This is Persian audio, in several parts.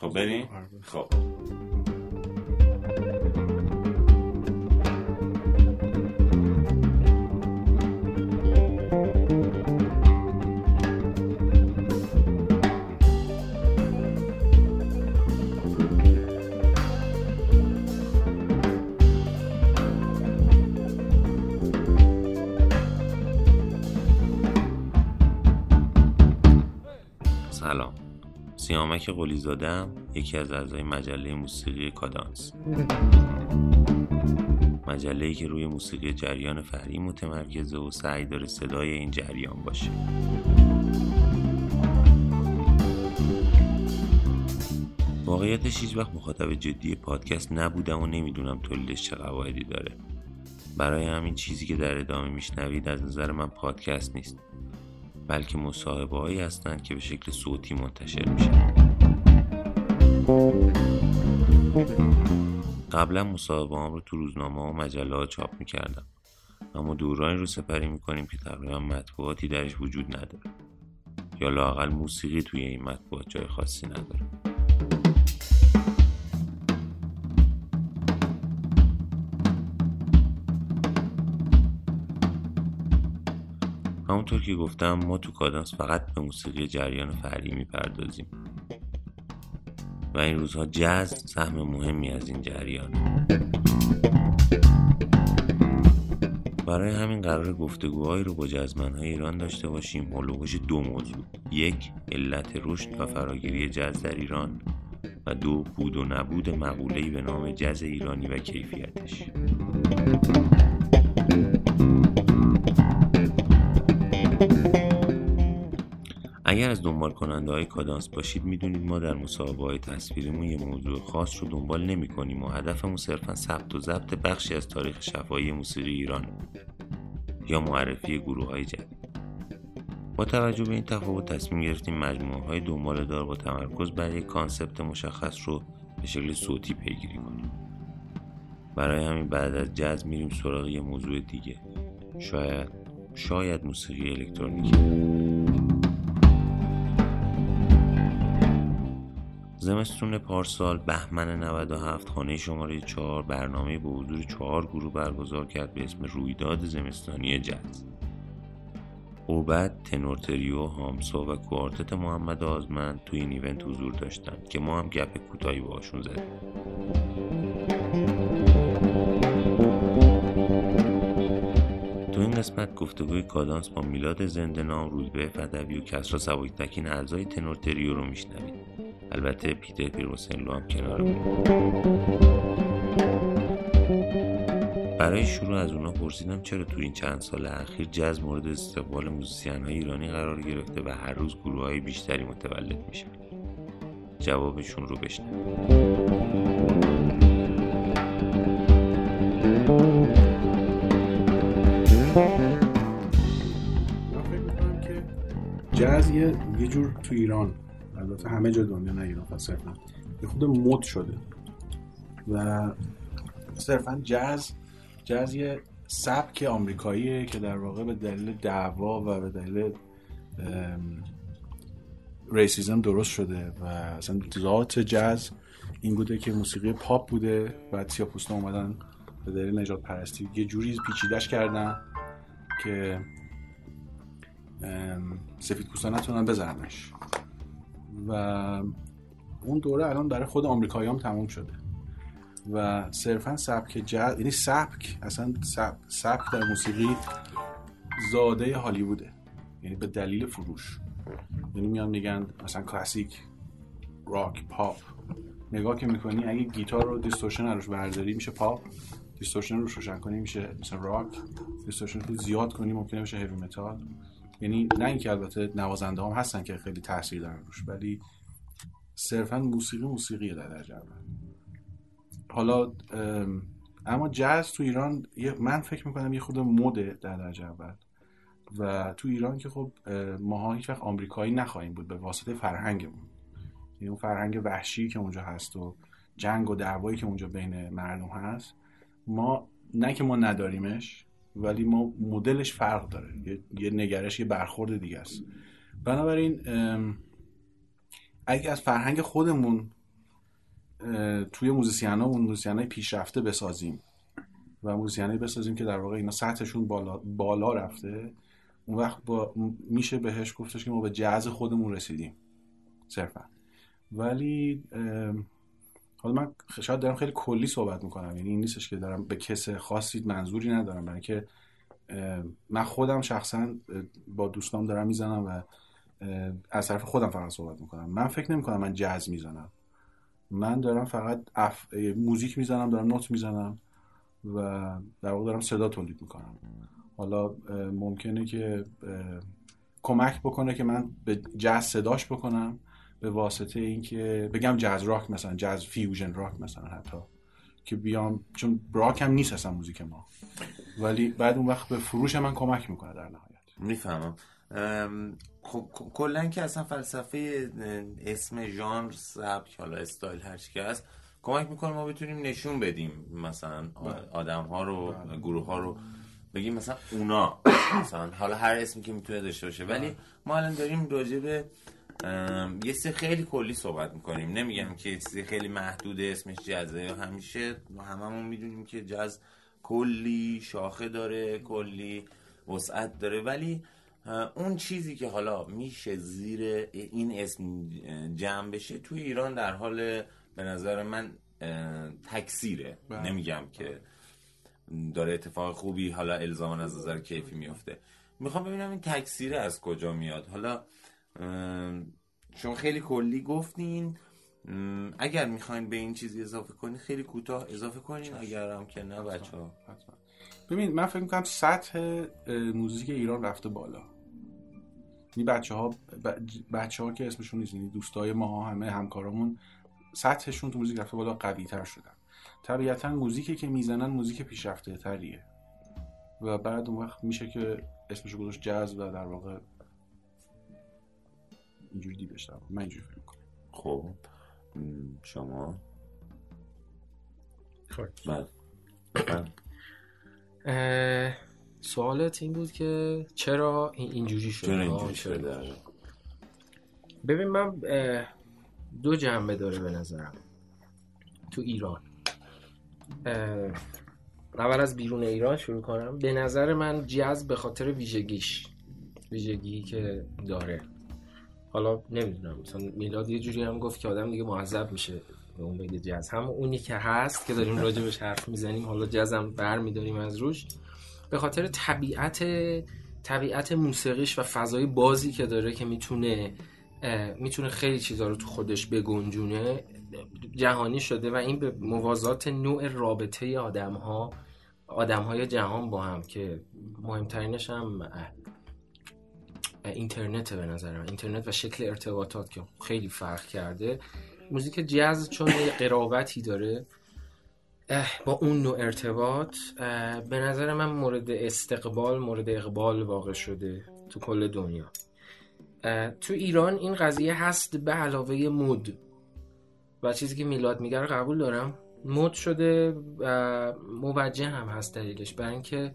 خب بریم؟ خب. سیامک قلی زادم یکی از اعضای مجله موسیقی کادانس. مجله که روی موسیقی جریان فری متمرکزه و سعی داره صدای این جریان باشه. واقعیتش هیچ وقت مخاطب جدی پادکست نبودم و نمی‌دونم تولیدش چه قواعدی داره. برای همین چیزی که در ادامه میشنوید از نظر من پادکست نیست. بلکه مصاحبه هایی هستند که به شکل صوتی منتشر میشن قبلا مصاحبه هم رو تو روزنامه و مجله ها چاپ می‌کردم. اما دورانی رو سپری می‌کنیم که تقریبا مطبوعاتی درش وجود نداره. یا لاقل موسیقی توی این مطبوعات جای خاصی نداره. همونطور که گفتم ما تو کادانس فقط به موسیقی جریان فری می‌پردازیم. و این روزها جز سهم مهمی از این جریان. برای همین قرار گفتگوهایی رو با جزمنهای ایران داشته باشیم. هلوهوش دو موضوع. یک علت رشد و فراگیری جز در ایران. و دو بود و نبود مقوله‌ای به نام جز ایرانی و کیفیتش. از دنبال کننده های کادانس باشید می‌دونید ما در مصاحبه های تصویریمون یه موضوع خاص رو دنبال نمی کنیم و هدفمون صرفا ثبت و ضبط بخشی از تاریخ شفاهی موسیقی ایران یا معرفی گروه های جدید. با توجه به این تفاوت تصمیم گرفتیم مجموعه های دنبال دار با تمرکز بر یک کانسپت مشخص رو به شکل صوتی پیگیری کنیم. برای همین بعد از جز میریم سراغ یه موضوع دیگه. شاید شاید موسیقی الکترونیکی. زمستون پارسال بهمن 97 خانه شماره 4 برنامه به حضور چهار گروه برگزار کرد به اسم رویداد زمستانی جز. اوبد، تنورتریو، هامسا و کوارتت محمد آزمند توی این ایونت حضور داشتند که ما هم گپ کوتاهی باشون زدیم. تو این قسمت گفتگوی کادانس با میلاد زندنام روزبه فدوی و کسرا سبکتکین اعضای تنور تریو رو میشنوید. البته پیتر پیروسنلو هم کنار بود. برای شروع از اونا پرسیدم چرا تو این چند سال اخیر جز مورد استقبال موزیسین های ایرانی قرار گرفته و هر روز گروه های بیشتری متولد میشن؟ جوابشون رو که جز یه, یه جور تو ایران. البته همه جا دنیا نه ایران فقط صرفا. یه خود مد شده. و صرفا جز جز یه سبک آمریکاییه که در واقع به دلیل دعوا و به دلیل ریسیزم درست شده و اصلا ذات جز این بوده که موسیقی پاپ بوده. بعد سیاپوستا اومدن به دلیل نجات پرستی یه جوری پیچیدش کردن که سفید پوستا نتونن بزننش. و اون دوره الان برای خود آمریکایی هم تموم شده. و صرفا سبک جز یعنی سبک اصلا سب... سبک در موسیقی زاده هالیووده. یعنی به دلیل فروش. یعنی میان میگن مثلا کلاسیک راک پاپ. نگاه که می‌کنی اگه گیتار رو distortion روش برداری میشه پاپ. distortion روش روشن کنی میشه مثلا راک. distortion رو زیاد کنی ممکنه بشه heavy metal. یعنی نه اینکه البته نوازنده هم هستن که خیلی تاثیر دارن روش ولی صرفا موسیقی موسیقی در درجه اول. حالا ام، اما جاز تو ایران من فکر می‌کنم یه خورده مده در درجه اول. و تو ایران که خب اه، ماها هیچ وقت آمریکایی نخواهیم بود به واسطه فرهنگمون. یعنی اون فرهنگ وحشی که اونجا هست و جنگ و دعوایی که اونجا بین مردم هست ما نه که ما نداریمش ولی ما مدلش فرق داره. یه, یه نگرش یه برخورد دیگه است. بنابراین اگه از فرهنگ خودمون توی موزیسین ها موزیسین های پیشرفته بسازیم و موزیسین بسازیم که در واقع اینا سطحشون بالا, بالا رفته اون وقت با میشه بهش گفتش که ما به جاز خودمون رسیدیم. صرفا. ولی حالا من شاید دارم خیلی کلی صحبت می‌کنم. یعنی این نیستش که دارم به کس خاصی منظوری ندارم. برای که من خودم شخصا با دوستام دارم می‌زنم و از طرف خودم فقط صحبت می‌کنم. من فکر نمی‌کنم من جاز می‌زنم. من دارم فقط اف... موزیک می‌زنم دارم نوت می‌زنم و در واقع دارم صدا تولید می‌کنم. حالا ممکنه که کمک بکنه که من به جاز صداش بکنم. به واسطه اینکه بگم جاز راک مثلا جاز fusion راک مثلا حتی که بیام چون راک هم نیست اصلا موزیک ما ولی بعد اون وقت به فروش من کمک می‌کنه در نهایت می‌فهمم خب کلا که اصلا فلسفه اسم ژانر سبک حالا استایل هر چی که هست کمک می‌کنه ما بتونیم نشون بدیم مثلا بله. آدم ها رو بله. گروه ها رو بگیم مثلا اونا مثلا حالا هر اسمی که می‌تونه داشته باشه ولی بله. ما الان داریم راجع به یه سه خیلی کلی صحبت می‌کنیم. نمیگم که چیزی خیلی محدود اسمش جزه یا همیشه. هممون می‌دونیم که جز کلی شاخه داره کلی وسعت داره. ولی اون چیزی که حالا میشه زیر این اسم جمع بشه توی ایران در حال به نظر من تکثیره. بله. نمیگم که داره اتفاق خوبی حالا الزامان از نظر کیفی میفته می‌خوام ببینم این تکثیره از کجا میاد. حالا شما خیلی کلی گفتین. اگر می‌خواین به این چیزی اضافه کنید خیلی کوتاه اضافه کنین اگر هم که نه بچه ها ببین من فکر می‌کنم سطح موزیک ایران رفته بالا. این بچه ها بچه ها که اسمشون نیست یعنی دوستای ما همه همکارامون سطحشون تو موزیک رفته بالا قوی تر شدن. طبیعتا موزیکی که می‌زنن موزیک پیشرفته تریه و بعد اون وقت میشه که اسمشو گذاشت جاز و در واقع اینجوری دیدش در من اینجوری فکر می‌کنم. خب. شما؟ خب بله. سوالت این بود که چرا اینجوری شده چرا اینجوری شده؟ ببین من دو جنبه داره به نظرم. تو ایران. اول از بیرون ایران شروع کنم. به نظر من جز به خاطر ویژگیش. ویژگی که داره. حالا نمی‌دونم مثلا میلاد یه جوری هم گفت که آدم دیگه معذب میشه به امید جز هم اونی که هست که داریم راجبش حرف می‌زنیم حالا جزم بر میداریم از روش. به خاطر طبیعت طبیعت موسیقیش و فضای بازی که داره که می‌تونه می‌تونه خیلی چیزا رو تو خودش بگنجونه جهانی شده و این به موازات نوع رابطه آدم ها آدم های جهان با هم که مهمترینش هم اینترنت به نظر من. اینترنت و شکل ارتباطات که خیلی فرق کرده. موزیک جاز چون یه قرابتی داره با اون نوع ارتباط به نظر من مورد استقبال مورد اقبال واقع شده تو کل دنیا. تو ایران این قضیه هست به علاوه مود. و چیزی که میلاد میگه رو قبول دارم. مود شده و موجه هم هست دلیلش. برای اینکه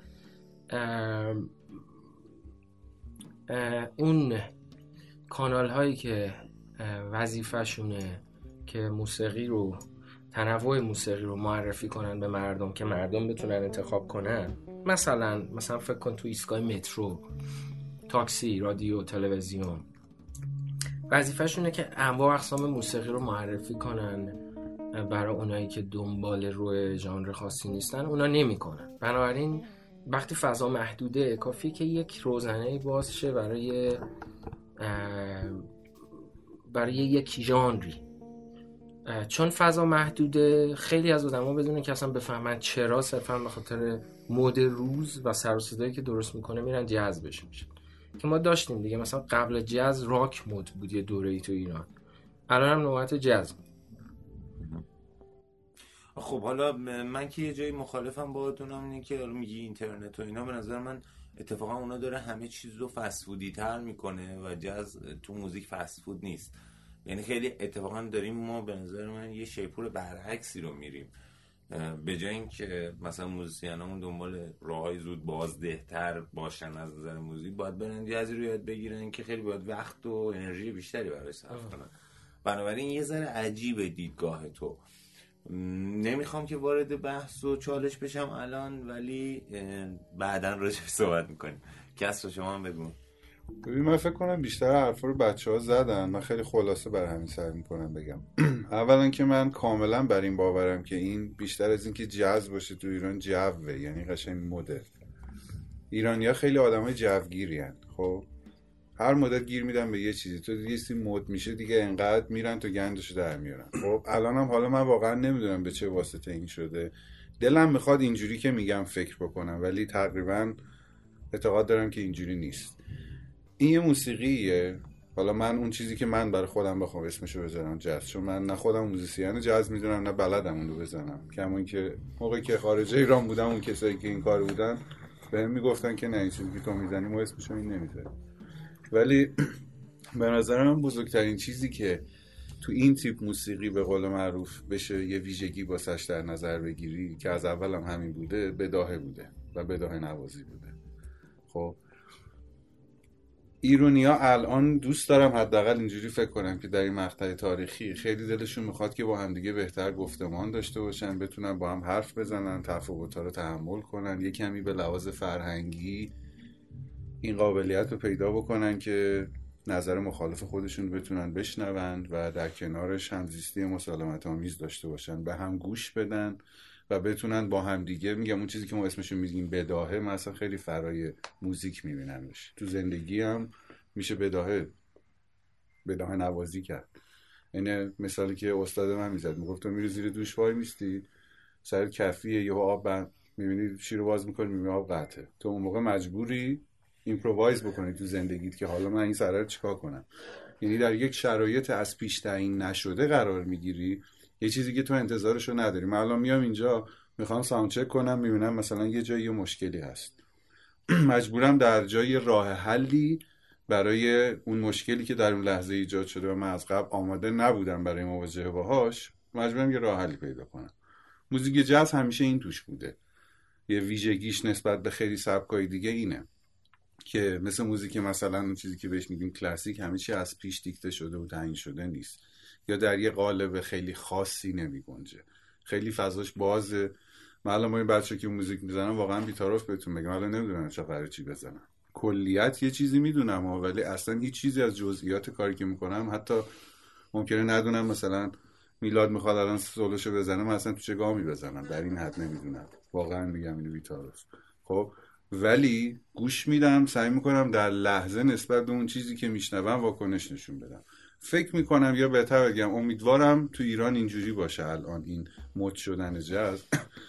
اون کانال هایی که وظیفهشونه که موسیقی رو تنوع موسیقی رو معرفی کنن به مردم که مردم بتونن انتخاب کنن. مثلا مثلا فکر کن تو ایستگاه مترو تاکسی رادیو تلویزیون. وظیفهشونه که انواع اقسام موسیقی رو معرفی کنن برای اونایی که دنبال روی ژانر خاصی نیستن اونا نمی‌کنن. بنابراین وقتی فضا محدوده کافی که یک روزنه باز شه برای برای یک ژانری. چون فضا محدوده خیلی از آدما بدون که اصلا بفهمن چرا صرفا به خاطر مود روز و سر که درست می‌کنه میرن جذبش میشن. که ما داشتیم دیگه مثلا قبل جز راک مود بود یه دوره ای تو ایران. الان هم نوبت جز خب حالا من که یه جایی مخالفم با هم اینه که میگی اینترنت و اینا به نظر من اتفاقا اونا داره همه چیز رو فسفودی تر می‌کنه و جز تو موزیک فسفود نیست. یعنی خیلی اتفاقا داریم ما به نظر من یه شیپور برعکسی رو میریم. به جای اینکه مثلا موزیسینامون دنبال راههای زود بازدهتر باشن از نظر موزیک باید برن جزی رو یاد بگیرن که خیلی باید وقت و انرژی بیشتری برای صرف کنن. بنابراین یه ذره عجیبه دیدگاه تو. نمی‌خوام که وارد بحث و چالش بشم الان ولی بعدا راجع صحبت می‌کنیم. کس رو شما هم بگو. ببین من فکر کنم بیشتر حرفا رو بچه ها زدن. من خیلی خلاصه بر همین سر می‌کنم بگم. اولا که من کاملا بر این باورم که این بیشتر از اینکه جز باشه تو ایران جوه یعنی قشنگ مدل ایرانیا خیلی آدم های جوگیری خب؟ هر مدت گیر میدن به یه چیزی. تو دیگه سی مد میشه دیگه انقدر میرن تو گندشو در میارن. خب الانم حالا من واقعا نمی‌دونم به چه واسطه این شده. دلم می‌خواد اینجوری که میگم فکر بکنم ولی تقریبا اعتقاد دارم که اینجوری نیست. این یه موسیقیه. حالا من اون چیزی که من برای خودم بخوام اسمشو بذارم جاز. چون من نه خودم موزیسین جاز می‌دونم نه بلدم اون رو بزنم. کما که موقعی که خارج ایران بودم اون کسایی که این کار بودن بهم می‌گفتن که نه این چیزی که تو می‌زنی ما اسمشو این نمی‌ذاریم. ولی به نظر من بزرگترین چیزی که تو این تیپ موسیقی به قول معروف بشه یه ویژگی باسش در نظر بگیری که از اول هم همین بوده بداهه بوده و بداهه نوازی بوده. خب. ایرونیا الان دوست دارم حداقل اینجوری فکر کنم که در این مقطع تاریخی خیلی دلشون می‌خواد که با همدیگه بهتر گفتمان داشته باشن بتونن با هم حرف بزنن تفاوت‌ها رو تحمل کنن یه کمی به لحاظ فرهنگی این قابلیت رو پیدا بکنن که نظر مخالف خودشون بتونن بشنوند و در کنارش همزیستی مسالمت آمیز داشته باشن به هم گوش بدن و بتونن با هم دیگه میگم اون چیزی که ما اسمشو میگیم بداهه مثلا خیلی فرای موزیک میبینمش. تو زندگی هم میشه بداهه بداهه نوازی کرد. اینه مثالی که استاد من می‌زد می‌گفت تو میری زیر دوش وای میستی؟ سر کفیه یه آب بند می‌بینی شیر باز می‌کنی می‌بینی آب قطعه. تو اون موقع مجبوری improvise بکنی تو زندگیت که حالا من این سره رو چیکار کنم؟ یعنی در یک شرایط از پیش تعیین نشده قرار می‌گیری؟ یه چیزی که تو انتظارش رو نداری. من الان میام اینجا می‌خوام sound check کنم می‌بینم مثلا یه جایی یه مشکلی هست. مجبورم درجا یه راه حلی برای اون مشکلی که در اون لحظه ایجاد شده و من از قبل آماده نبودم برای مواجهه باهاش مجبورم یه راه حلی پیدا کنم. موزیک جاز همیشه این توش بوده. یه ویژگیش نسبت به خیلی سبکای دیگه اینه. که مثل موزیک مثلا اون چیزی که بهش میگیم کلاسیک همه چی از پیش دیکته شده و تعیین شده نیست. یا در یه قالب خیلی خاصی نمی گنجه خیلی فضاش بازه. من الان این بچه که موزیک می‌زنم واقعا بیتاروف بهتون بگم الان نمی‌دونم چه قراره چی بزنم. کلیت یه چیزی می‌دونم ولی اصلا هیچ چیزی از جزئیات کاری که می‌کنم حتی ممکنه ندونم. مثلا میلاد می‌خواد الان سولوشو بزنم اصلا تو چه گامی بزنم؟ در این حد نمی‌دونم. واقعا میگم اینو بیتاروف خب؟ ولی گوش میدم سعی می‌کنم در لحظه نسبت به اون چیزی که میشنوم واکنش نشون بدم. فکر می‌کنم یا بهتر بگم امیدوارم تو ایران اینجوری باشه الان این مد شدن جز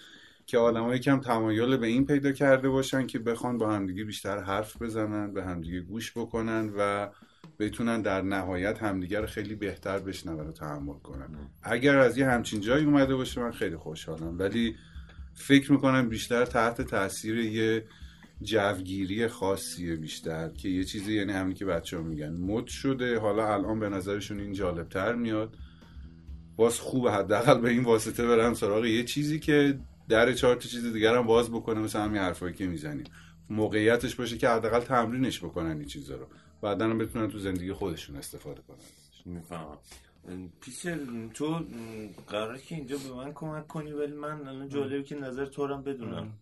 که آدمایی کم تمایل به این پیدا کرده باشن که بخوان با همدیگه بیشتر حرف بزنن به همدیگه گوش بکنن و بتونن در نهایت همدیگه رو خیلی بهتر بشنون و تحمل کنن. اگر از یه همچین جایی اومده باشه من خیلی خوشحالم. ولی فکر می‌کنم بیشتر تحت تاثیر یه جوگیری خاصیه بیشتر که یه چیزی یعنی همین که بچه ها میگن. مد شده حالا الان به نظرشون این جالبتر میاد. باز خوب حداقل به این واسطه برن سراغ یه چیزی که در چهار تا چیز دیگر هم باز بکنه مثل همین حرفایی که می‌زنیم. موقعیتش باشه که حداقل تمرینش بکنن این چیزا رو. بعدا هم بتونن تو زندگی خودشون استفاده کنن. می‌فهمم. پیش تو قراره که اینجا به من کمک کنی ولی من الان جالبه که نظر تو هم بدونم.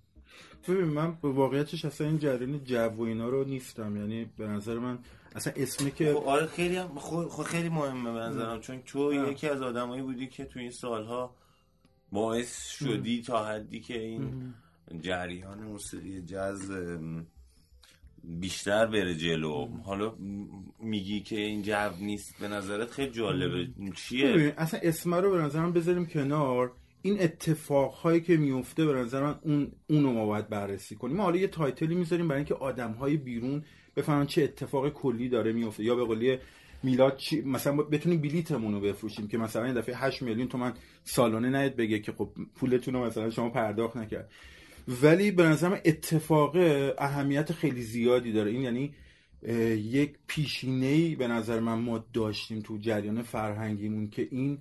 ببین من به واقعیتش اصلا این جریان جو و اینا رو نیستم. یعنی به نظر من اصلا اسمی که خب آره خیلی هم خب خیلی مهمه به نظرم. چون تو یکی از آدمایی بودی که تو این سالها باعث شدی تا حدی که این جریان موسیقی جز بیشتر بره جلو. حالا میگی که این جو نیست. به نظرت خیلی جالبه. چیه؟ اصلا اسم رو به نظرم بذاریم کنار. این اتفاقهایی که میفته به نظر من اون اونو ما باید بررسی کنیم. ما حالا یه تایتلی می‌ذاریم برای اینکه آدمهای بیرون بفهمن چه اتفاق کلی داره میفته یا به قولی میلاد چی مثلا بتونیم بلیتمون رو بفروشیم که مثلا این دفعه 8 میلیون تومن سالانه نهید بگه که خب پولتون رو مثلا شما پرداخت نکرد. ولی به نظرم اتفاق اهمیت خیلی زیادی داره. این یعنی یک پیشینه به نظر من ما داشتیم تو جریان فرهنگیمون که این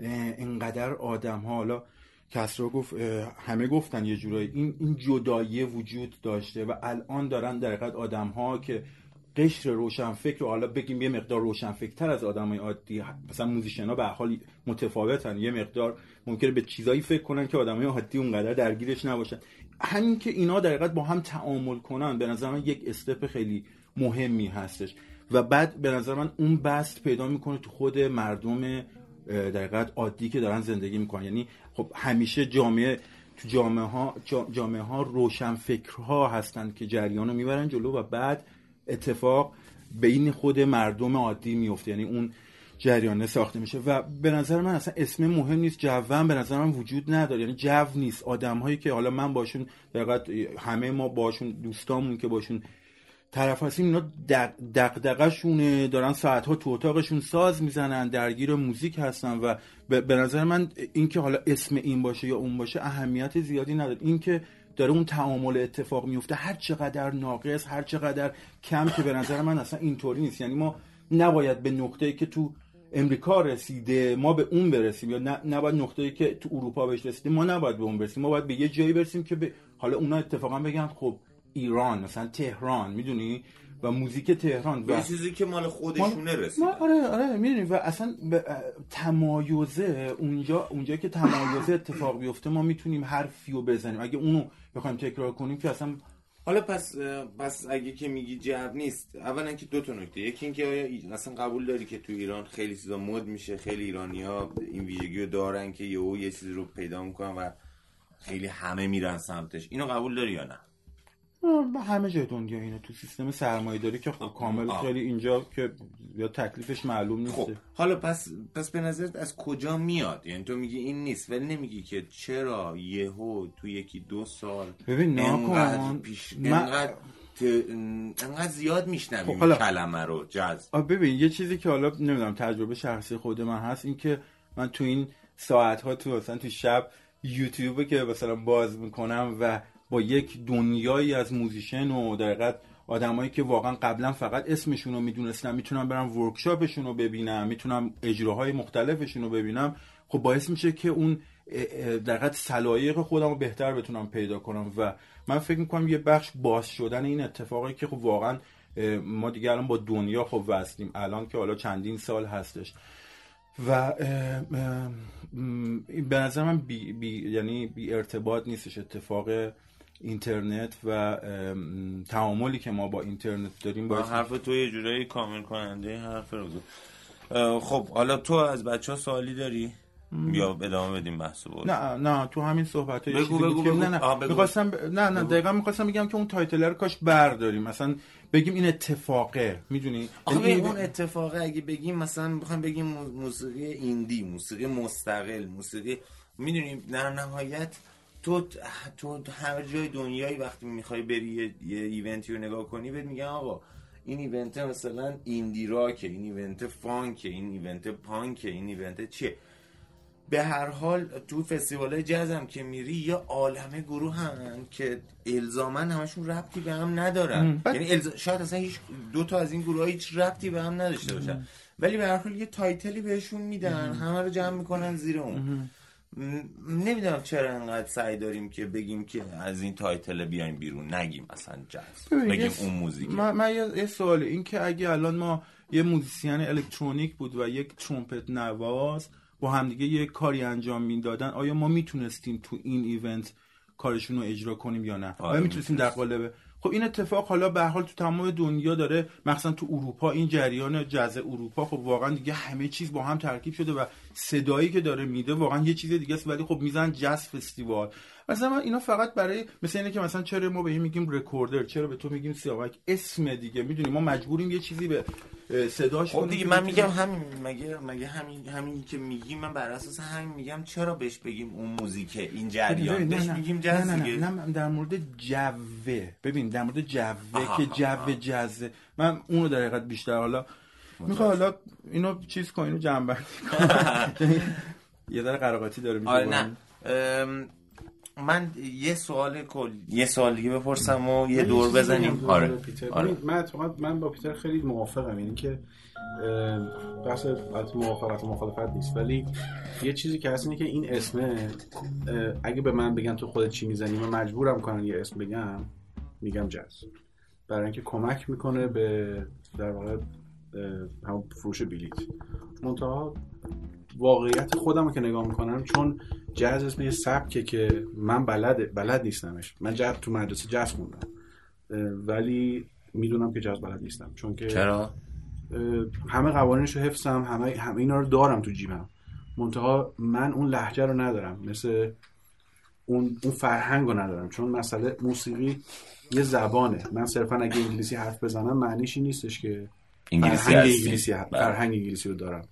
اینقدر آدم ها حالا کسرا گفت همه گفتن یه جورایی. این این جدایی وجود داشته و الان دارن در حقیقت آدم ها که قشر روشنفکر رو حالا بگیم یه مقدار روشنفکرتر از آدمای عادی مثلا موزیشن به حال متفاوتن. یه مقدار ممکنه به چیزایی فکر کنن که آدمای عادی اونقدر درگیرش نباشن. همین که اینا در با هم تعامل کنن به نظر من یک استپ خیلی مهمی هستش. و بعد به نظر من اون بست پیدا می‌کنه تو خود مردم در عادی که دارن زندگی می‌کنن. یعنی خب همیشه جامعه تو جامعه ها جامعه ها روشن فکرها هستن که جریان رو می‌برن جلو و بعد اتفاق بین خود مردم عادی میفته یعنی اون جریانه ساخته میشه. و به نظر من اصلا اسم مهم نیست جوم به نظر من وجود نداره. یعنی جو نیست. آدم هایی که حالا من باشون دقیقا همه ما باشون دوستامون که باشون طرف هستیم اینا دقدقشونه دارن ساعتها تو اتاقشون ساز می‌زنن درگیر موزیک هستن و به نظر من اینکه حالا اسم این باشه یا اون باشه اهمیت زیادی نداره. اینکه داره اون تعامل اتفاق میفته هر چقدر ناقص هر چقدر کم که به نظر من اصلا اینطوری نیست. یعنی ما نباید به نقطه‌ای که تو امریکا رسیده ما به اون برسیم یا نباید نقطه‌ای که تو اروپا بهش رسیده ما نباید به اون برسیم. ما باید به یه جایی برسیم که به حالا اونا اتفاقا بگن خب ایران مثلا تهران می‌دونی؟ و موزیک تهران و چیزی که مال خودشونه رسید آره آره می‌دونی؟ و اصلا تمایزه اونجا اونجا که تمایزه اتفاق بیفته ما می‌تونیم حرفی رو بزنیم. اگه اونو بخوایم تکرار کنیم که اصلا حالا پس پس اگه که میگی جو نیست اولا که دو تا نکته. یکی اینکه آیا اصلا قبول داری که تو ایران خیلی چیزا مد میشه خیلی ایرانی ها این ویژگی رو دارن که یهو یه چیزی رو پیدا می‌کنن و خیلی همه میرن سمتش. اینو قبول داری یا نه؟ همه جای دنیا اینه. تو سیستم سرمایه داری که خب کامل خیلی اینجا که یا تکلیفش معلوم نیست خب حالا پس پس به نظرت از کجا میاد؟ یعنی تو میگی این نیست ولی نمیگی که چرا یهو تو یکی دو سال ببین ناکن پیش انقدر انقدر زیاد میشنویم خب کلمه رو جز. ببین یه چیزی که حالا نمی‌دونم تجربه شخصی خود من هست این که من تو این ساعت ها تو مثلا تو شب یوتیوب که مثلا باز می‌کنم و با یک دنیایی از موزیشن و در آدمایی که واقعا قبلا فقط اسمشون رو می‌دونستم می‌تونم برم ورکشاپشون رو ببینم می‌تونم اجراهای مختلفشون رو ببینم. خب باعث میشه که اون در سلایق خودم رو بهتر بتونم پیدا کنم و من فکر می‌کنم یه بخش باز شدن این اتفاقی که خب واقعا ما دیگه الان با دنیا خب وصلیم. الان که حالا چندین سال هستش. و به نظر من بی, بی یعنی بی ارتباط نیستش. اتفاق اینترنت و تعاملی که ما با اینترنت داریم با حرف تو یه جورایی کامل کننده حرف رو خب حالا تو از بچه ها سوالی داری؟ یا ادامه بدیم بحث بود نه نه تو همین صحبت های بگو بگو بگو. نه نه می‌خواستم نه نه دقیقا می‌خواستم بگم که اون title رو کاش برداریم. مثلا بگیم این اتفاقه می‌دونی؟ آخه این... اون اتفاقه اگه بگیم مثلا می‌خوایم بگیم موسیقی indie موسیقی مستقل موسیقی می‌دونیم در نهایت تو تو هر جای دنیایی وقتی می‌خوای بری یه, یه event ی رو نگاه کنی بهت میگن آقا این event مثلا indie راکه این event funk ه این event punk ه این event چیه؟ به هر حال تو فستیوال جزم که میری یه عالمه گروه هم که الزاما همشون ربطی به هم ندارن. یعنی شاید اصلا هیچ دو تا از این گروه ها هیچ ربطی به هم نداشته باشن. ولی به هر حال یه title ی بهشون میدن همه رو جمع می‌کنن زیر اون. نمی‌دونم چرا انقدر سعی داریم که بگیم که از این title بیایم بیرون. نگیم مثلا جاز بگیم اون موزیک من, من یه سواله این که اگه الان ما یه موزیسین الکترونیک بود و یک ترومپت نواز با همدیگه یه کاری انجام می‌دادن آیا ما می‌تونستیم تو این event کارشون رو اجرا کنیم یا نه؟ آیا می‌تونستیم در قالب خب این اتفاق حالا به حال تو تمام دنیا داره مثلا تو اروپا این جریان جز اروپا خب واقعا دیگه همه چیز با هم ترکیب شده و صدایی که داره میده واقعا یه چیز دیگه است ولی خب میزن jazz festival. مثلا اینا فقط برای مثل اینه که مثلا چرا ما به این میگیم recorder چرا به تو میگیم سیاوش؟ اسم دیگه می‌دونی؟ ما مجبوریم یه چیزی به صداش خب دیگه من میگم همین مگه مگه همین همین که میگیم من بر اساس همین میگم چرا بهش بگیم اون موزیک این جریان؟ بهش میگیم جاز نه نه, نه, نه در مورد جوه ببین در مورد جوه که جو جزه. من اونو در حقیقت بیشتر حالا می‌خوای حالا اینو چیز کن اینو جمع بندی یه ذره قراقاتی داره آره نه. من یه سوال کل یه سوال دیگه بپرسم و یه دور بزنیم. آره. آره. من من با پیتر خیلی موافقم. یعنی که بحث موافقت و مخالفت نیست. ولی یه چیزی که هست اینه که این اسمه اگه به من بگن تو خودت چی می‌زنی من مجبورم کنن یه اسم بگم میگم جاز برای اینکه کمک می‌کنه به در واقع همون فروش بلیت منتها واقعیت خودم رو که نگاه می‌کنم چون جاز اسم یه سبکه که من بلد بلد نیستمش. من جاز تو مدرسه جاز خوندم. ولی می‌دونم که جاز بلد نیستم. چون که چرا؟ همه قوانینش رو حفظم همه همه اینا رو دارم تو جیبم. منتها من اون لحجه رو ندارم. مثل اون اون فرهنگ رو ندارم. چون مسئله موسیقی یه زبانه. من صرفا اگه انگلیسی حرف بزنم معنیش این نیستش که انگلیسی فرهنگ انگلیسی بله. فرهنگ انگلیسی رو دارم.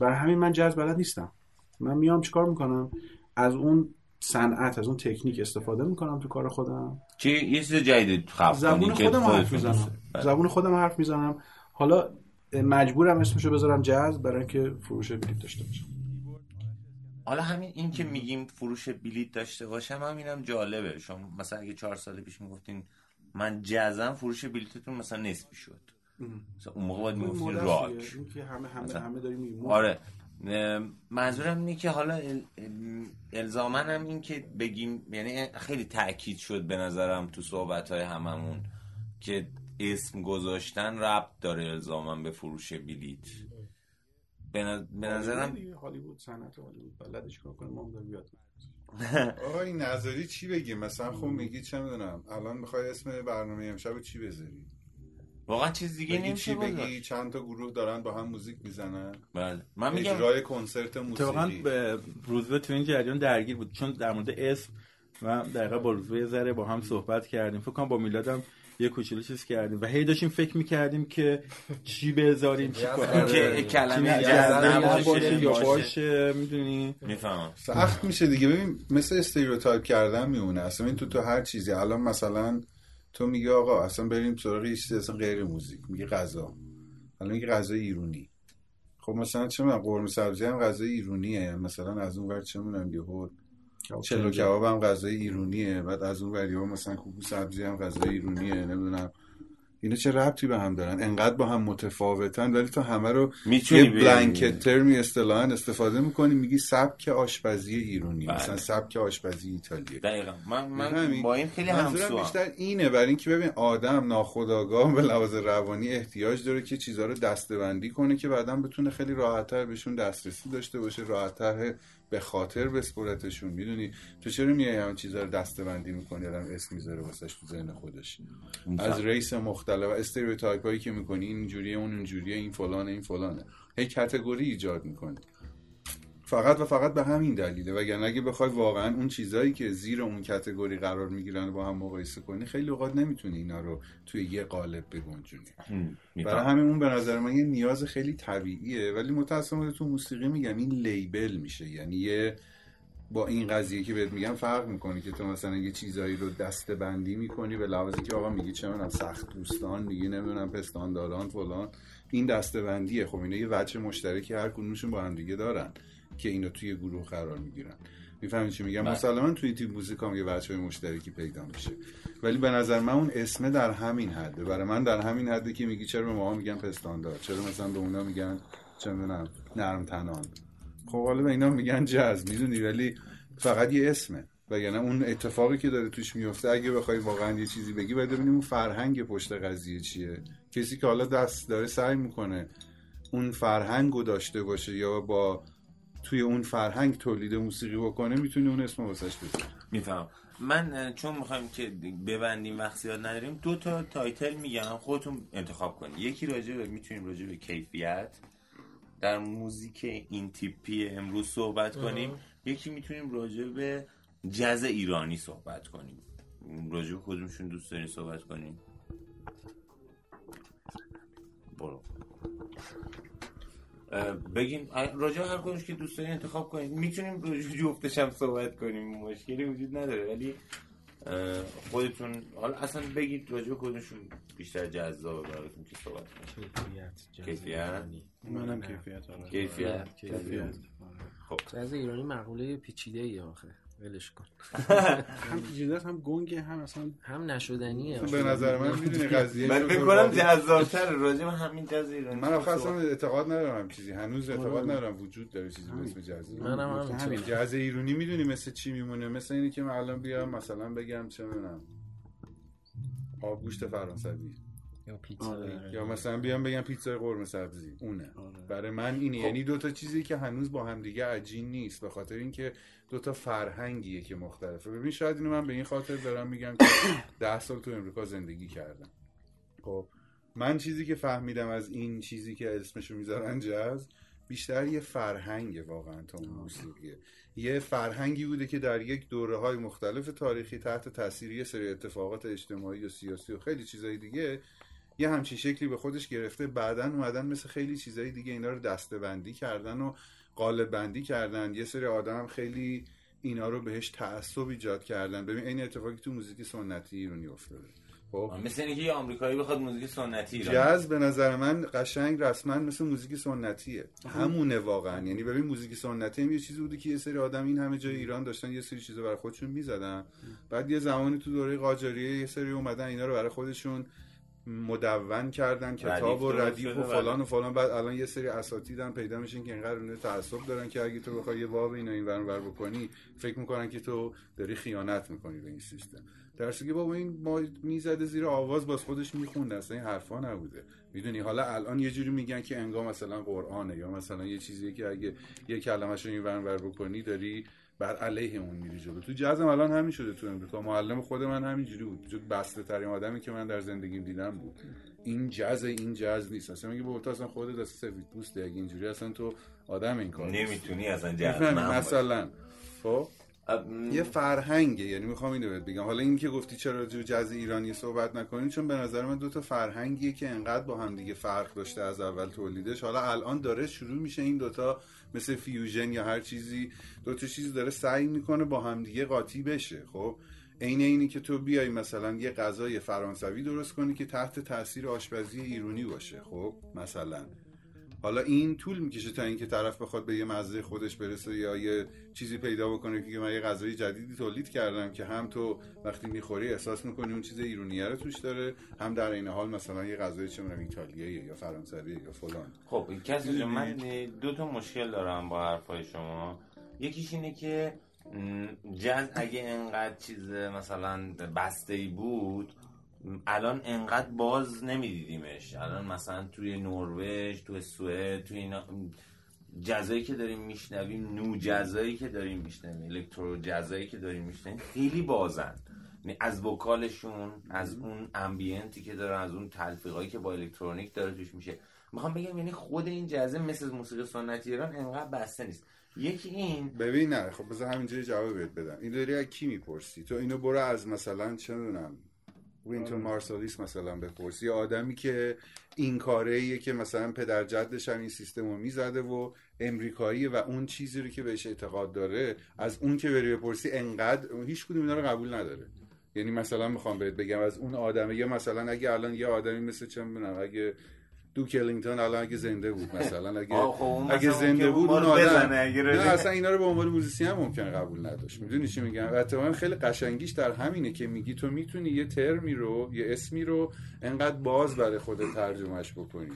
برای همین من جاز بلد نیستم. من میام چیکار می‌کنم؟ از اون صنعت از اون تکنیک استفاده می‌کنم تو کار خودم. چی؟ یه چیز جدید خلق زبون کنی که خودم حرف می‌زنم. زبون خودم حرف می‌زنم. حالا مجبورم اسمشو بذارم جاز برای اینکه فروش بلیط داشته باشم. حالا همین این که میگیم فروش بلیت داشته باشم همینم جالبه. شما مثلا اگه چهار سال پیش می‌گفتین من جزم فروش بلیتتون مثلا نصفی شد. مثلا اون موقع باید مدرسیه. راک. که همه همه مثلا. همه داریم میگیم. آره. منظورم اینه که حالا ال... الزاما هم این که بگیم یعنی خیلی تاکید شد به نظرم تو صحبت های هممون که اسم گذاشتن ربط داره الزاما به فروش بلیت به, نظ- به نظرم هالیوود صنعت هالیوود بلدش کار کنه ما هم داریم یاد آقا این نظری چی بگیم؟ مثلا خب میگی چه می‌دونم الان می‌خوای اسم برنامه امشب چی بذاری؟ واقعا چیز دیگه بگی نمیشه بگی؟ گذاشت. چند تا گروه دارن با هم موزیک می‌زنن. بله. من میگم اجرای کنسرت موسیقی. به روزبه تو این جریان درگیر بود. چون در مورد اسم و دقیقا با روزبه ذره با هم صحبت کردیم. فکر کنم با میلادم یه کوچولو چیز کردیم و هی داشتیم فکر می‌کردیم که چی بذاریم چی این که. کلمه نباشه، یا باشه. می‌دونی؟ می‌فهمم. سخت میشه دیگه. ببین مثل stereotype کردن میمونه. اصلا این تو تو هر چیزی. الان مثلا تو میگی آقا اصلا بریم سراغ یه چیزی اصلا غیر موزیک میگی غذا. الان میگی غذا ایرونی. خب مثلا چه می‌دونم قرمه سبزی هم غذای ایرونیه. مثلا از اون ور چه می‌دونم یهو چلو کباب هم غذای ایرونیه. بعد از اون ور یهو مثلا کوکو سبزی هم غذای ایرونیه. نمی‌دونم. اینا چه ربطی به هم دارن؟ انقدر با هم متفاوتن ولی تو همه رو یه بلانکت ترمی اصطلاحا استفاده می‌کنی میگی سبک آشپزی ایرونی بله. مثلا سبک آشپزی ایتالیه. دقیقا. من, من. با این خیلی منظورم همسو بیشتر اینه برای اینکه ببین آدم ناخودآگاه به لحاظ روانی احتیاج داره که چیزها رو دسته‌بندی کنه که بعدا بتونه خیلی راحتتر بهشون دسترسی داشته باشه راحتتر به خاطر بسپرتشون می‌دونی؟ تو چرا میای همین چیزها رو دسته‌بندی می‌کنی؟ آدم اسم می‌ذاره واسش تو ذهن خودش. از race مختلف stereotype هایی که می‌کنی این اینجوریه اون اینجوریه این فلانه این فلانه. هی category ایجاد می‌کنی. فقط و فقط به همین دلیله. وگرنه اگه بخوای واقعا اون چیزایی که زیر اون کتگوری قرار می‌گیرن با هم مقایسه کنی خیلی اوقات نمی‌تونی اینا رو توی یه قالب بگنجونی. برای همین اون به نظر من یه نیاز خیلی طبیعیه. ولی متاسفانه تو موسیقی میگم این لیبل میشه. یعنی یه با این قضیه که بهت میگم فرق می‌کنی که تو مثلا یه چیزایی رو دسته بندی می‌کنی به لحاظی که آقا میگی چه می‌دونم سخت دوستان میگی نمی‌دونم پستانداران فلان. این دسته بندیه خب اینا یه وجه مشترکی هر کدومشون با هم دیگه دارن. که اینو توی گروه قرار می‌گیرن. می‌فهمی چی میگم؟ بله. مسلما توی تیم موزیک هم یه وجه مشترکی پیدا میشه. ولی به نظر من اون اسمه در همین حده. برای من در همین حده که میگی چرا به ما میگن پستاندار؟ چرا مثلا به اونا میگن چه می‌دونم نرم تنان؟ خب حالا به اینا میگن جاز می‌دونی؟ ولی فقط یه اسمه. وگرنه اون اتفاقی که داره توش میفته اگه بخوای واقعا یه چیزی بگی باید ببینیم اون فرهنگ پشت قضیه چیه. کسی که حالا دوست داره سعی می‌کنه اون فرهنگ رو داشته باشه یا با توی اون فرهنگ تولید موسیقی بکنه می‌تونه اون اسم واسش بذاره میفهم من اه، چون می‌خوایم که ببندیم وقت زیاد نداریم دو تا title میگم خودتون انتخاب کنید یکی راجع به می‌تونیم راجع به کیفیت در موزیک این تیپی امروز صحبت کنیم. یکی می‌تونیم راجع به جز ایرانی صحبت کنیم. راجع به کدومشون دوست دارین صحبت کنیم برو. اه، راجع هر کدومش که دوست دارین انتخاب کنید می‌تونیم جفتش هم صحبت کنیم مشکلی وجود نداره. ولی خودتون حالا اصلا بگید راجع کدومشون بیشتر جذابه براتون که صحبت کنیم. کیفیت کیفیت؟ منم کیفیت کیفیت. کیفیت. جاز ایرانی مقوله پیچیده ای آخه. ولش کن. هم است، هم گنگه هم اصلا هم نشدنیه. به نظر من می‌دونی قضیه من فکر کنم جذابتر راجع به همین جز ایرانی من آخه اصلا اعتقاد ندارم چیزی. هنوز اعتقاد ندارم وجود داره چیزی به. اسم منم ایرانی. همینطور. همین جاز ایرونی می‌دونی مثل چی میمونه. مثل اینی که من الان بیام مثلا بگم چه می‌دونم. آبگوشت فرانسوی. یا پیتزا آره. یا مثلا بیام بگم پیتزای قرمه سبزی. اونه. آره. برای من اینه. خب. یعنی دو تا چیزی که هنوز با همدیگه عجین نیست. به خاطر اینکه دو تا فرهنگیه که مختلفه. ببین شاید اینو من به این خاطر دارم میگم که ده سال تو امریکا زندگی کردم. خب. من چیزی که فهمیدم از این چیزی که اسمشو می‌ذارن جاز بیشتر یه فرهنگ واقعا تا اون موسیقیه. یه فرهنگی بوده که در یک دوره های مختلف تاریخی تحت تاثیر یه سری اتفاقات اجتماعی و سیاسی و خیلی چیزای دیگه یه همچین شکلی به خودش گرفته بعدا اومدن مثل خیلی چیزای دیگه اینا رو دسته بندی کردن و قالب بندی کردن. یه سری آدم خیلی اینا رو بهش تعصب ایجاد کردن. ببین این اتفاقی تو موزیک سنتی ایرانی افتاده. خب؟ مثل اینکه یه آمریکایی بخواد موزیک سنتی ایران. جاز به نظر من قشنگ رسما مثل موزیک سنتیه. همونه واقعا. یعنی ببین موزیک سنتی هم یه چیزی بوده که یه سری آدم این همه جای ایران داشتن یه سری چیزا برای خودشون می‌زدن. بعد یه زمانی تو دوره قاجاریه یه سری اومدن اینا رو برای خودشون مدون کردن کتاب و ردیف و شده، فلان و فلان. بعد الان یه سری اساتیدم پیدا میشن که اینقدر اون تعصب دارن که اگه تو بخوای یه باب اینا این ور ور بکنی فکر می‌کنن که تو داری خیانت می‌کنی به این سیستم. در که بابا این ما می‌زده زیر آواز باز خودش میخونده اصلا این حرفا نبوده. می‌دونی؟ حالا الان یه جوری میگن که انگار مثلا قرآنه یا مثلا یه چیزیه که اگه یه کلمه‌شو این ور ور بکنی داری بر علیه اون میری جلو. تو جزم الان همین شده تو امریکا معلم خود من همینجوری بود. جو بسته ترین آدمی که من در زندگیم دیدم بود. این جز این جز نیست. اصلا میگه بابا تو اصلا خودت از سفید پوسته اگه اینجوری اصلا تو آدم این کار. نمی‌تونی اصلا؟ جذب مثلا. خب؟ یه فرهنگه. یعنی می‌خوام اینو بهت بگم. حالا این که گفتی چرا جو جز ایرانی صحبت نکنیم چون به نظر من دو تا فرهنگیه که انقدر با هم دیگه فرق داشته از اول تولیدش. حالا الان داره شروع میشه این دوتا مثل فیوژن یا هر چیزی دو تا چیز داره سعی می‌کنه با هم دیگه قاطی بشه. خب عین اینی که تو بیای مثلا یه غذای فرانسوی درست کنی که تحت تاثیر آشپزی ایرانی باشه. خب مثلا. حالا این طول می‌کشه تا اینکه طرف بخواد به یه مزه خودش برسه یا یه چیزی پیدا بکنه که من یه غذای جدیدی تولید کردم که هم تو وقتی می‌خوری احساس می‌کنی اون چیز ایرانیه رو توش داره هم در این حال مثلا یه غذای چه می‌دونم ایتالیایی یا فرانسوی یا فلان. خب کسی من دو تا مشکل دارم با حرفای شما. یکیش اینه که جز اگه انقدر چیز مثلا بسته ای بود الان انقدر باز نمیدیدیمش. الان مثلا توی نروژ توی سوئد توی اینا جزایی که داریم میشنویم نو جزایی که داریم میشنویم الکترو جزایی که داریم میشنویم خیلی بازن. یعنی از وکالشون از اون امبینتی که داره از اون تلفیقایی که با الکترونیک داره توش میشه. می‌خوام بگم یعنی خود این جزه مثل موسیقی سنتی ایران انقدر بسته نیست. یکی این ببین نه خب بذار همینجوری جواب بدم. این داری از کی می‌پرسی؟ تو اینو برو از مثلا چه می‌دونم وینتون مارسالیس مثلا بپرسی. یه آدمی که این کاره ایه که مثلا پدر جدش هم این سیستم رو می‌زده و امریکاییه و اون چیزی رو که بهش اعتقاد داره از اون که بری بپرسی انقدر هیچ کدوم اینا رو قبول نداره. یعنی مثلا می‌خوام بهت بگم از اون آدمه یا مثلا اگه الان یه آدمی مثل چه می‌دونم اگه دوک الینگتون الان اگه زنده بود مثلا اگه خب اگه زنده بود اون آدم نه اصلا اینا رو به عنوان موزیسین هم ممکن قبول نداشت. می‌دونی چی میگم؟ اتفاقا خیلی قشنگیش در همینه که میگی تو می‌تونی یه ترمی رو یه اسمی رو انقدر باز برای خودت ترجمهش بکنی.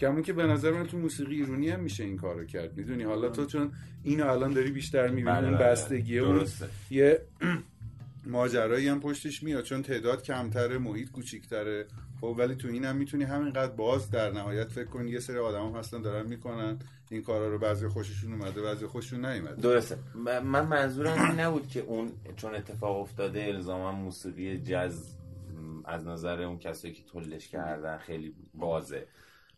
کمون که به نظر من تو موسیقی ایرانی هم میشه این کارو کرد. می‌دونی؟ حالا تو چون اینو الان داری بیشتر می‌بینی بله، اون بله. بستگیه. اون. یه ماجرایی هم پشتش میاد چون تعداد کمتره محیط کوچیکتره. خب ولی تو این هم می‌تونی همینقدر باز در نهایت فکر کنی یه سری آدم هم هستن دارن می‌کنن این کارا رو بعضی خوششون اومده بعضی خوششون نیومده. درسته. من منظورم این نبود که اون چون اتفاق افتاده الزاما موسیقی جز از نظر اون کسایی که تولش کردن خیلی بازه.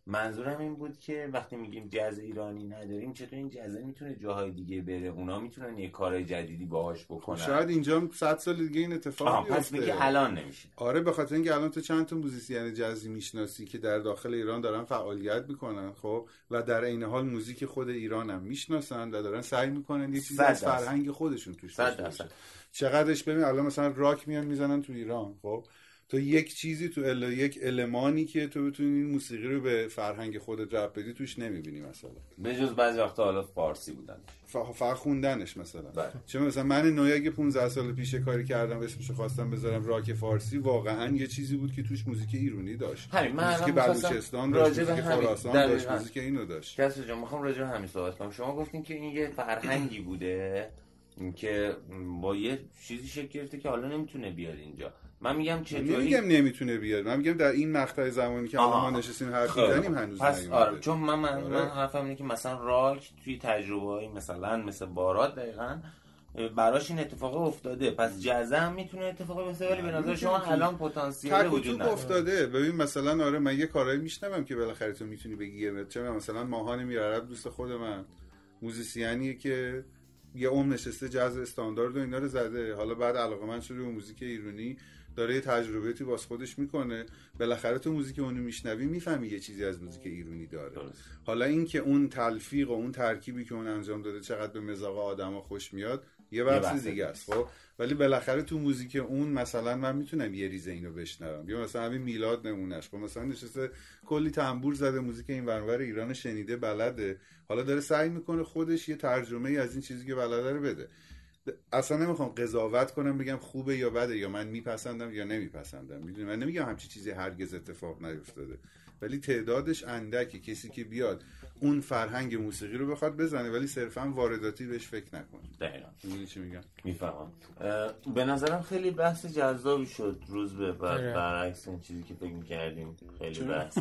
منظورم این بود که وقتی میگیم جز ایرانی نداریم چطور این جزه می‌تونه جاهای دیگه بره؟ اونا می‌تونن یه کار جدیدی باهاش بکنن. شاید اینجا هم صد سال دیگه این اتفاق آها پس بیفته میگه الان نمیشه. آره به خاطر اینکه الان تو چند تا موزیسین جزی می‌شناسی که در داخل ایران دارن فعالیت می‌کنن خب؟ و در عین حال موزیک خود ایران هم می‌شناسن و دارن سعی می‌کنن یه چیزی از. فرهنگ خودشون توش داشته. چقدرش ببین الان مثلا راک میان می‌زنن تو ایران خب؟ تو یک چیزی تو ال... یک المانی که تو بتونی این موسیقی رو به فرهنگ خودت رب بدی توش نمی‌بینی مثلا به جز بعضی وقتا حالا فارسی بودن ف- فقط خوندنش مثلا بله. چه مثلا من نوعی اگه 15 سال پیش کاری کردم اسمشو خواستم بذارم راک فارسی واقعا یه چیزی بود که توش موزیک ایرانی داشت همین، من موزیک بلوچستان داشت موزیک. خراسان. داشت موزیک اینو داشت کسی جان می‌خوام راجع به همین صحبت کنم شما گفتین که این یه فرهنگی بوده که با یه چیزی شکل گرفته که حالا نمی‌تونه بیاد اینجا من میگم چطوری؟ نمیگم نمی‌تونه بیاد. من میگم در این مقطع زمانی که. ما نشستیم حرف خب. می‌زنیم هنوز پس. آره چون من من, آره. من حرفم اینه که مثلا راک توی تجربه های مثلا مثل بارات دقیقا براش این اتفاق افتاده. پس جزه هم می‌تونه اتفاق بیفته ولی به نظر شما الان پتانسیل وجود نداره. افتاده. ببین مثلا آره من یه کارایی میشنوم که بالاخره تو می‌تونی بگی چه مثلا ماهان میرعرب دوست خود من. موزیسیانیه که یه عمر نشسته جاز استاندارد و اینا رو زده. حالا بعد علاقه من شده به موزیک ایرانی داره یه تجربه توی باز خودش می‌کنه. بالاخره تو موزیک اونو میشنوی می‌فهمی یه چیزی از موزیک ایرانی داره. درست. حالا اینکه اون تلفیق و اون ترکیبی که اون انجام داده چقدر به مزاق آدما خوش میاد یه بحث دیگه است خب؟ ولی بالاخره تو موزیک اون مثلا من می‌تونم یه ریزه اینو بشنوم. یا مثلا همین میلاد نمونهش خب مثلا نشسته کلی تنبور زده موزیک این ورانور ایران شنیده بلده. حالا داره سعی می‌کنه خودش یه ترجمه ای از این چیزی که بلده رو بده. اصلا نمی‌خوام قضاوت کنم بگم خوبه یا بده یا من میپسندم یا نمیپسندم. می‌دونی؟ من نمیگم همچی چیزی هرگز اتفاق نیفتاده. ولی تعدادش اندکه کسی که بیاد اون فرهنگ موسیقی رو بخواد بزنه ولی صرفا وارداتی بهش فکر نکنه دقیقا. می‌دونی چی میگم؟ می‌فهمم. به نظرم خیلی بحث جذابی شد روز به بعد. آره. برعکس اون چیزی که فکر می‌کردیم. خیلی بحث.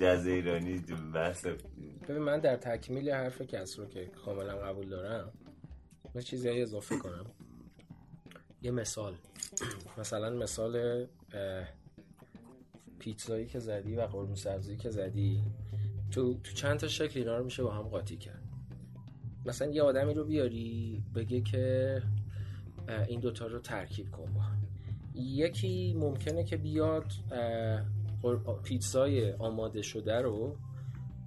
جز ایرانی بحث. ببین من در تکمیل حرف کس رو که کاملا قبول دارم یه چیزی اضافه کنم. یه مثال. مثلا مثال پیتزایی که زدی و قرمه سبزی که زدی تو تو چند تا شکل اینا رو میشه با هم قاطی کرد. مثلا یه آدمی رو بیاری بگه که این دوتا رو ترکیب کن با. یکی ممکنه که بیاد پیتزای آماده شده رو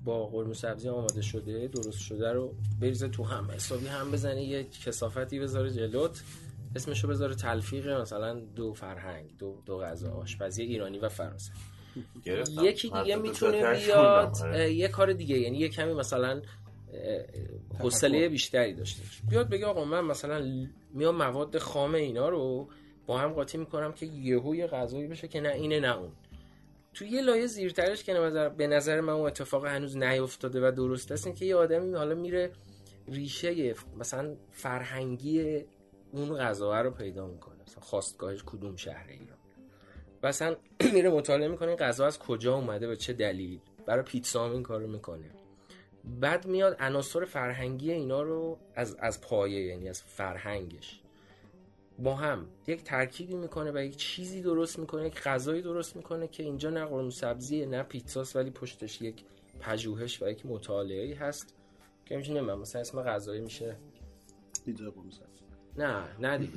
با قرمه سبزی آماده شده درست شده رو بریزه تو هم. حسابی هم بزنه یه کسافتی بذاره جلوت. اسمشو بذاره تلفیق مثلا دو فرهنگ دو دو غذا آشپزی ایرانی و فرانسه. یکی دیگه می‌تونه بیاد یه کار دیگه یعنی یه کمی مثلا حوصله بیشتری داشته باشه. بیاد بگه آقا من مثلا میام مواد خام اینا رو با هم قاطی می‌کنم که یهو یه غذایی بشه که نه اینه نه اون. تو یه لایه زیرترش که نظر به نظر من اون اتفاق هنوز نیفتاده و درست است که یه آدمی حالا میره ریشه مثلا فرهنگی اون غذا رو پیدا می‌کنه مثلا خواستگاهش کدوم شهر ایران. مثلا میره مطالعه می‌کنه این غذا از کجا اومده به چه دلیل برای پیتزا هم این کارو می‌کنه. بعد میاد عناصر فرهنگی اینا رو از از پایه یعنی از فرهنگش. با هم یک ترکیبی می‌کنه و یک چیزی درست می‌کنه یک غذایی درست می‌کنه که اینجا نه قرمه سبزیه نه پیتزاست ولی پشتش یک پژوهش و یک مطالعه هست که میشه نمیم مثلا اسم غذایی میشه پیتزا قرمه سبزی. نه نه دیگه؟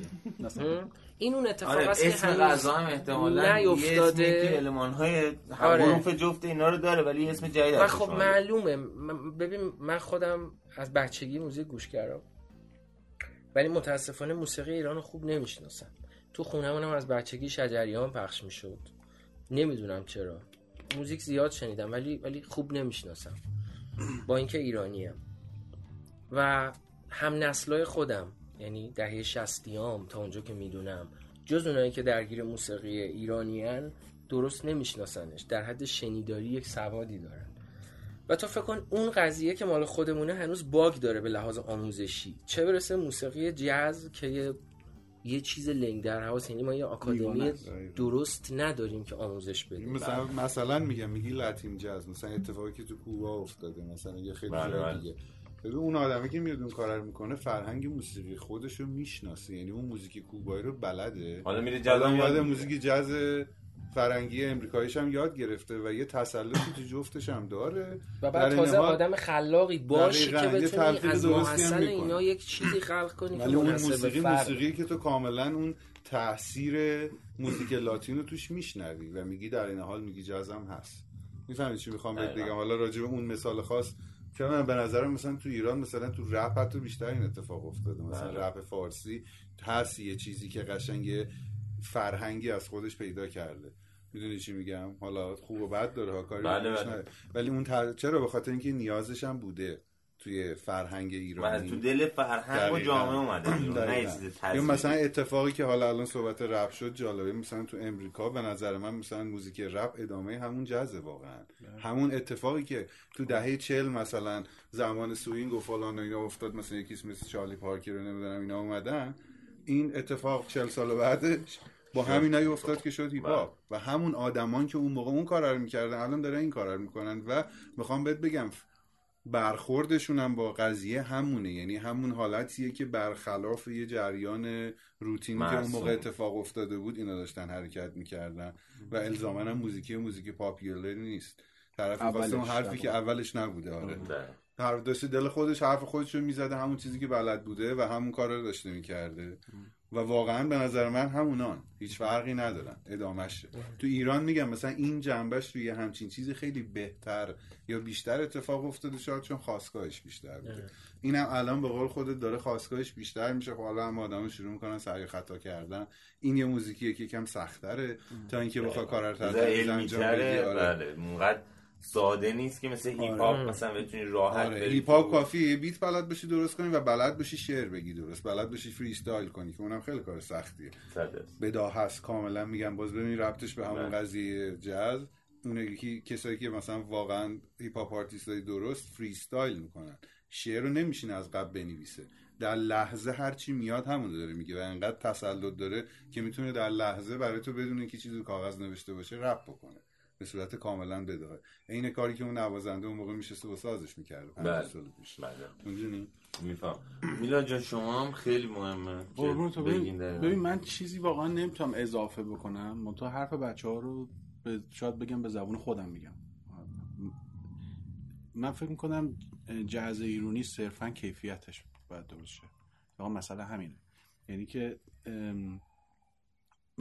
این اون اتفاق آره است که اسم هنوز غذا هم احتمالاً نیفتاده. یه اسمی که علمان های آره. حروف جفت اینا رو داره ولی اسم جدید و ازش خب. معلومه ببین من خودم از بچگی موزیک گوش کردم ولی متاسفانه موسیقی ایران رو خوب نمی‌شناسم. تو خونمون هم از بچگی شجریان پخش می‌شد. نمی‌دونم چرا. موزیک زیاد شنیدم ولی ولی خوب نمی‌شناسم. با اینکه ایرانیم. و هم نسلای خودم یعنی دهه شستیام تا اونجا که می‌دونم جز اونایی که درگیر موسیقی ایرانیان درست نمیشناسنش. در حد شنیداری یک سوادی دارن. و تو فکر کن اون قضیه که مال خودمونه هنوز باگ داره به لحاظ آموزشی. چه برسه موسیقی جاز که یه, یه چیز لنگ در حواس یعنی ما یه آکادمی. درست نداریم که آموزش بدیم. مثلا مثلا میگم میگی لاتین جاز مثلا اتفاقی که تو کوبا افتاده مثلا یه خیلی بله، بله. دیگه. ببین اون آدمی که میاد اون کار رو می‌کنه فرهنگ موسیقی خودش رو می‌شناسه یعنی اون موزیک کوبایی رو بلده. حالا میره اومده یاد موزیک جاز فرنگی امریکاییش هم یاد گرفته و یه تسلطی تو جفتش هم داره و بعد تازه آدم خلاقی دقیقاً، که بتونی از می‌کنه. اینا یک چیزی خلق کنی که ولی اون موسیقی. موسیقی که تو کاملا اون تاثیر موزیک لاتین رو توش میشنوی و میگی در این حال میگی جازم هست می‌فهمی چی می‌خوام بهت. بگم حالا راجع به اون مثال خاص چون من به نظرم مثلا تو ایران مثلا تو رپ حتی بیشتر این اتفاق افتاده مثلا بله. رپ فارسی هست یه چیزی که قشنگ فرهنگی از خودش پیدا کرده می‌دونی چی میگم؟ حالا خوب و بد داره ها کاری بله، بله. ولی اون تر... چرا؟ به خاطر اینکه نیازش هم بوده توی فرهنگ ایرانی. تو دل فرهنگ و. جامعه اومده یه یا. مثلا اتفاقی که حالا الان صحبت رپ شد جالبه مثلا تو امریکا به نظر من مثلا موزیک رپ ادامه همون جزه واقعا. همون اتفاقی که تو دهه چل مثلا زمان swing و فلان و اینا افتاد مثلا یکی مثل چارلی پارکر رو نمی‌دونم اینا اومدن. این اتفاق چل سال بعدش با همینایی افتاد که شد هیپ هاپ. و همون آدمان که اون موقع اون کار رو می‌کردن الان دارن این کار رو می‌کنن و می‌خوام بهت بگم برخوردشون هم با قضیه همونه. یعنی همون حالتیه که برخلاف یه جریان روتینی که اون. موقع اتفاق افتاده بود اینا داشتن حرکت می‌کردن و الزاما هم موزیکی موزیک popular ی نیست. طرف می‌خواسته اون اولش، حرفی که اول. اولش نبوده آره. حرف داشته دل خودش حرف خودش رو می‌زده همون چیزی که بلد بوده و همون کار رو داشته می‌کرده. و واقعا به نظر من همونان. هیچ فرقی ندارن. ادامهش. تو ایران میگم مثلا این جنبش روی همچین چیزی خیلی بهتر یا بیشتر اتفاق افتاده شاید چون خواستگاهش بیشتر بوده اینم الان به قول خودت داره خواستگاهش بیشتر میشه. خب حالا هم آدم شروع می‌کنن سعی خطا کردن. این یه موزیکیه که یکم سختره تا اینکه بخواد کار رو انجام بدی. آره. ساده نیست که مثل هیپ هاپ آره. مثلا بتونی راحت آره. بری هیپ هاپ یه beat بلد باشی درست کنی و بلد باشی شعر بگی درست. بلد باشی freestyle کنی که اونم خیلی کار سختیه. بداهه ست کاملا میگم. باز ببین ربطش به همون بله. قضیه جاز. اون یکی کسایی که مثلا واقعا هیپ هاپ آرتیستای درست freestyle می‌کنن. شعر رو نمیشینه از قبل بنویسه. در لحظه هر چی میاد همون داره میگه و انقدر تسلط داره که می‌تونه در لحظه برای تو بدون که چیزی رو کاغذ نوشته باشه رپ بکنه. به صورت کاملا بداهه. عین کاری که اون نوازنده اون موقع میشسته و سازش می‌کرده بله. 50 سال پیش. بله. می‌دونی؟ میفهم. میلاد جان شما هم خیلی مهمه تو. ببین. ببین من چیزی واقعا نمی‌تونم اضافه بکنم. منتها حرف بچه ها رو به شاید بگم به زبون خودم میگم. من فکر می‌کنم جهاز ایرونی صرفا کیفیتش باید درست شه. مسئله همینه. یعنی که ام،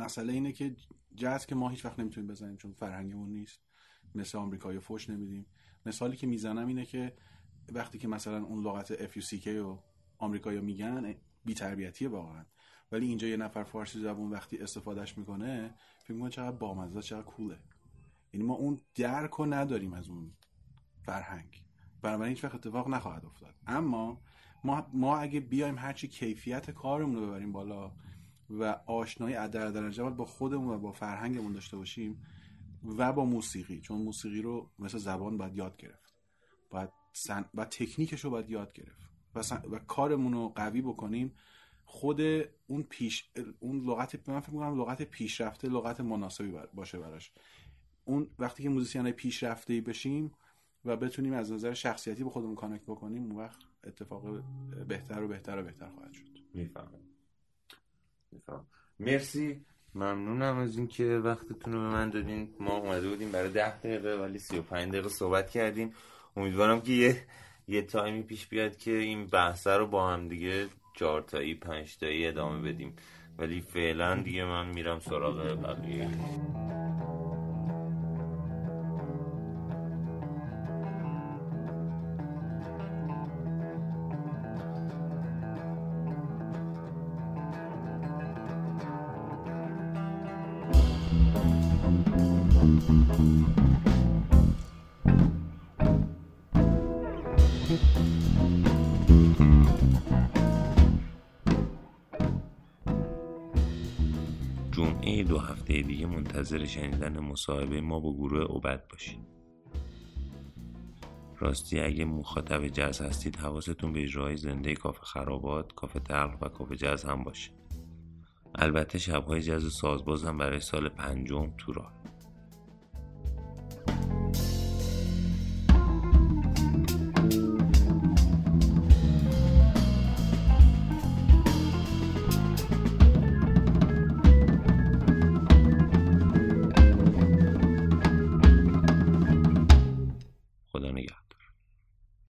مسئله اینه که جاز که ما هیچ وقت نمی‌تونیم بزنیم چون فرهنگمون نیست. مثل آمریکایی فوش نمیدیم. مثالی که می‌زنم اینه که وقتی که مثلا اون لغت FUCK و آمریکایی میگن بی تربیتیه واقعا. ولی اینجا یه نفر فارسی زبون وقتی استفادهش می‌کنه فکر می‌کنه چقدر بامزه چقدر کوله. یعنی ما اون درک رو نداریم از اون فرهنگ. بنابراین هیچ وقت اتفاق نخواهد افتاد. اما ما, ما اگه بیایم هرچی کیفیت کارمون رو ببریم بالا و آشنایی در درجه با خودمون و با فرهنگمون داشته باشیم و با موسیقی چون موسیقی رو مثل زبان باید یاد گرفت. باید, سن... باید تکنیکش رو باید یاد گرفت و, سن... و کارمون رو قوی بکنیم. خود اون پیش اون لغت من فکر می‌کنم لغت پیشرفته لغت مناسبی باشه براش. اون وقتی که موزیسین پیشرفته بشیم و بتونیم از نظر شخصیتی به خودمون connect بکنیم اون وقت اتفاق بهتر و بهتر و بهتر خواهد شد. می‌فهمم. مرسی. ممنونم از اینکه وقتتون رو به من دادین. ما اومده بودیم برای ده دقیقه ولی سی و پنج دقیقه صحبت کردیم. امیدوارم که یه یه time ی پیش بیاد که این بحثه رو با هم دیگه چهار تایی پنج تایی ادامه بدیم. ولی فعلا دیگه من میرم سراغ بقیه. منتظر شنیدن مصاحبه ما با گروه اوبد باشید راستی اگه مخاطب جز هستید حواستون به اجرای زنده کافه خرابات، کافه تلخ و کافه جز هم باشه. البته شبهای جز سازباز هم برای سال پنجم تو راه.